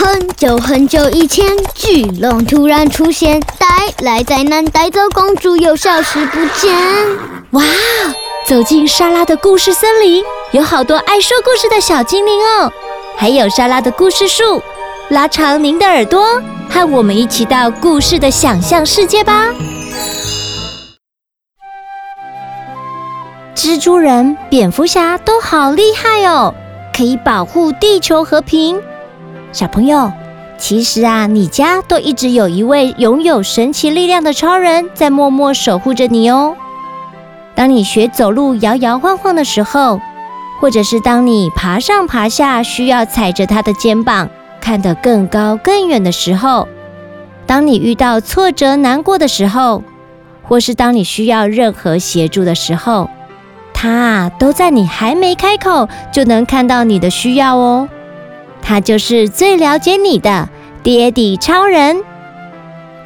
很久很久以前，巨龙突然出现，带来灾难，带走公主，又消失不见。哇！走进莎拉的故事森林，有好多爱说故事的小精灵哦，还有莎拉的故事树。拉长您的耳朵，和我们一起到故事的想象世界吧。蜘蛛人、蝙蝠侠都好厉害哦，可以保护地球和平。小朋友，其实啊，你家都一直有一位拥有神奇力量的超人在默默守护着你哦。当你学走路摇摇晃晃的时候，或者是当你爬上爬下需要踩着他的肩膀看得更高更远的时候，当你遇到挫折难过的时候，或是当你需要任何协助的时候，他啊都在你还没开口就能看到你的需要哦。他就是最了解你的爹地超人。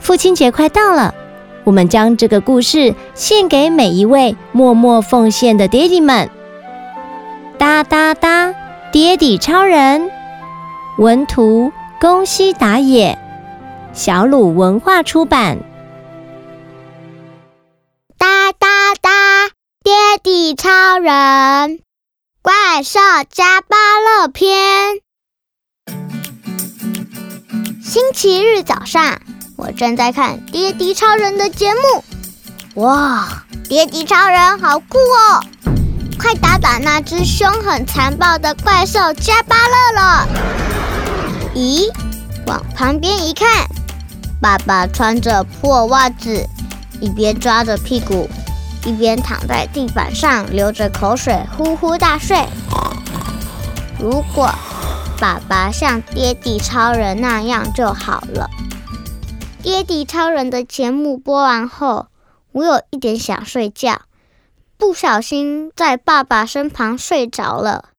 父亲节快到了，我们将这个故事献给每一位默默奉献的爹地们。哒哒哒，爹地超人，文图宫西达也，小鲁文化出版。哒哒哒，爹地超人，怪兽加巴乐篇。星期日早上，我正在看《爹地超人》的节目。哇，爹地超人好酷哦！快打打那只凶狠残暴的怪兽加巴勒了！咦，往旁边一看，爸爸穿着破袜子，一边抓着屁股，一边躺在地板上流着口水，呼呼大睡。如果爸爸像爹地超人那样就好了。爹地超人的节目播完后，我有一点想睡觉，不小心在爸爸身旁睡着了。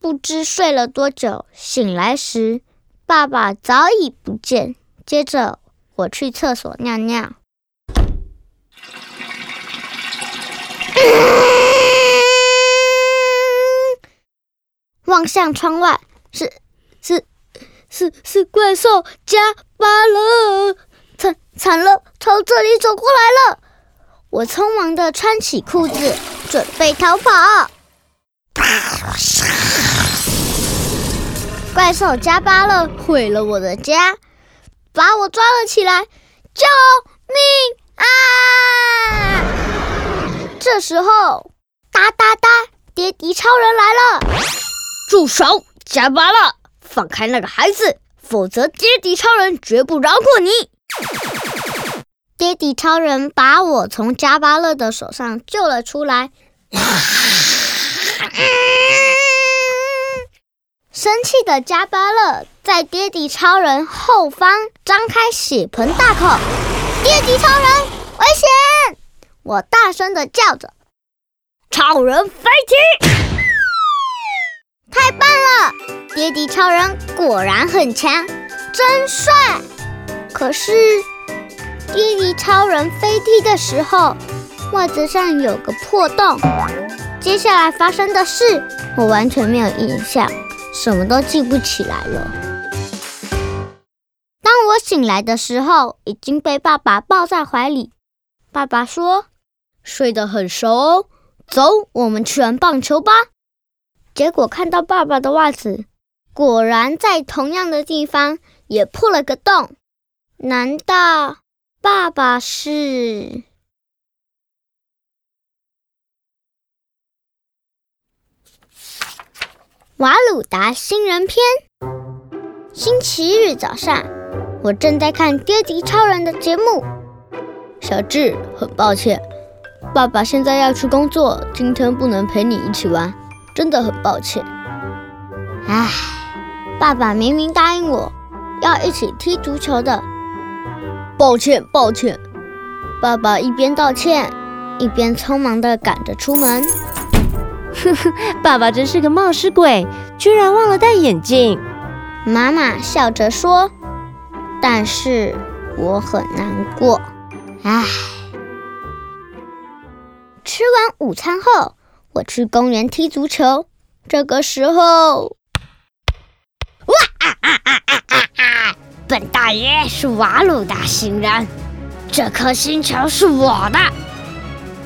不知睡了多久，醒来时爸爸早已不见。接着我去厕所尿尿，望向窗外是。是是怪兽加巴勒，惨惨了，朝这里走过来了！我匆忙地穿起裤子，准备逃跑。怪兽加巴勒毁了我的家，把我抓了起来，救命啊！这时候，哒哒哒，爹地超人来了！住手，加巴勒！放开那个孩子，否则爹地超人绝不饶过你！爹地超人把我从加巴勒的手上救了出来。生气的加巴勒在爹地超人后方张开血盆大口，爹地超人危险！我大声的叫着：“超人飞起！”太棒了！爹地超人果然很强，真帅。可是，爹地超人飞踢的时候，袜子上有个破洞。接下来发生的事，我完全没有印象，什么都记不起来了。当我醒来的时候，已经被爸爸抱在怀里。爸爸说：“睡得很熟哦，走，我们去玩棒球吧。”结果看到爸爸的袜子。果然，在同样的地方也破了个洞。难道爸爸是瓦鲁达新人篇？星期日早上，我正在看《爹地超人》的节目。小智，很抱歉，爸爸现在要去工作，今天不能陪你一起玩，真的很抱歉。唉。爸爸明明答应我要一起踢足球的，抱歉，抱歉。爸爸一边道歉，一边匆忙地赶着出门。呵呵，爸爸真是个冒失鬼，居然忘了戴眼镜。妈妈笑着说：“但是我很难过。”唉。吃完午餐后，我去公园踢足球。这个时候。哇啊啊啊啊啊啊！本大爷是瓦鲁达星人，这颗星球是我的，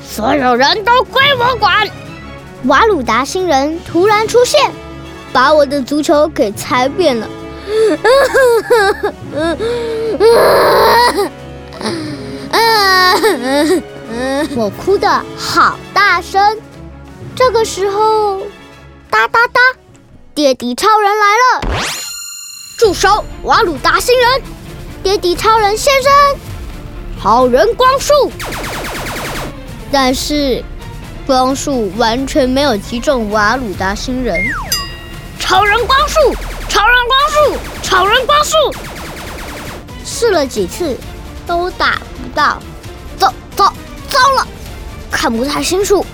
所有人都归我管。瓦鲁达星人突然出现，把我的足球给踩扁了。我哭得好大声。这个时候，哒哒哒，爹地超人来了！住手，瓦鲁达星人！爹地超人现身，好人光束。但是，光束完全没有击中瓦鲁达星人。超人光束，超人光束，超人光束。试了几次，都打不到。糟糟糟了，看不太清楚。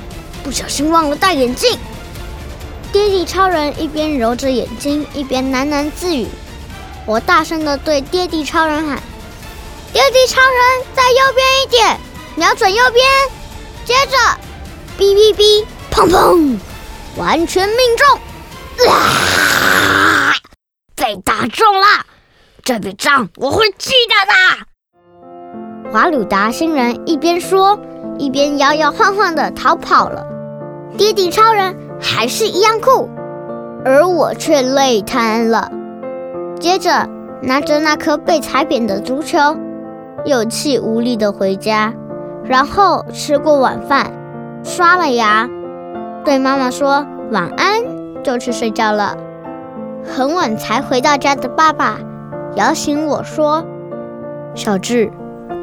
不小心忘了戴眼镜。爹地超人一边揉着眼睛，一边喃喃自语。我大声地对爹地超人喊：“爹地超人，在右边一点，瞄准右边。”接着，哔哔哔，砰砰，完全命中！啊！被打中了，这笔账我会记得的。瓦鲁达星人一边说，一边摇摇晃晃地逃跑了。爹地超人还是一样酷，而我却累瘫了。接着拿着那颗被踩扁的足球，有气无力地回家，然后吃过晚饭，刷了牙，对妈妈说晚安，就去睡觉了。很晚才回到家的爸爸摇醒我说：“小智，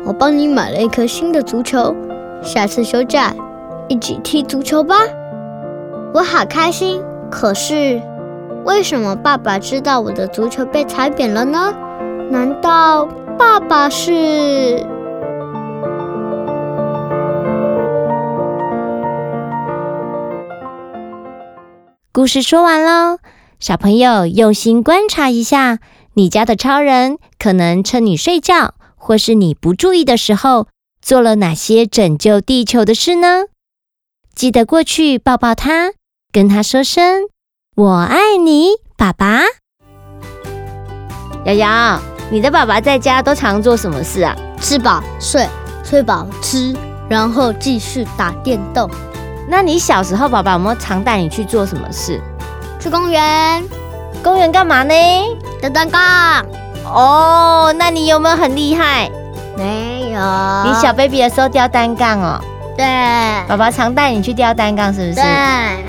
我帮你买了一颗新的足球，下次休假一起踢足球吧。”我好开心，可是为什么爸爸知道我的足球被踩扁了呢？难道爸爸是？故事说完喽，小朋友用心观察一下，你家的超人可能趁你睡觉或是你不注意的时候，做了哪些拯救地球的事呢？记得过去抱抱他。跟他说声“我爱你，爸爸”。瑶瑶，你的爸爸在家都常做什么事啊？吃饱睡，睡饱吃，然后继续打电动。那你小时候，爸爸有没有常带你去做什么事？去公园。公园干嘛呢？吊单杠。哦，那你有没有很厉害？没有。你小 baby 的时候吊单杠哦？对。爸爸常带你去吊单杠，是不是？对。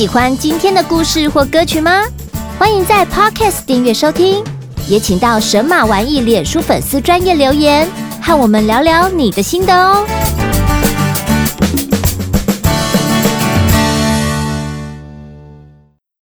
喜欢今天的故事或歌曲吗？欢迎在 Podcast 订阅收听，也请到神马玩意脸书粉丝专业留言，和我们聊聊你的心得哦。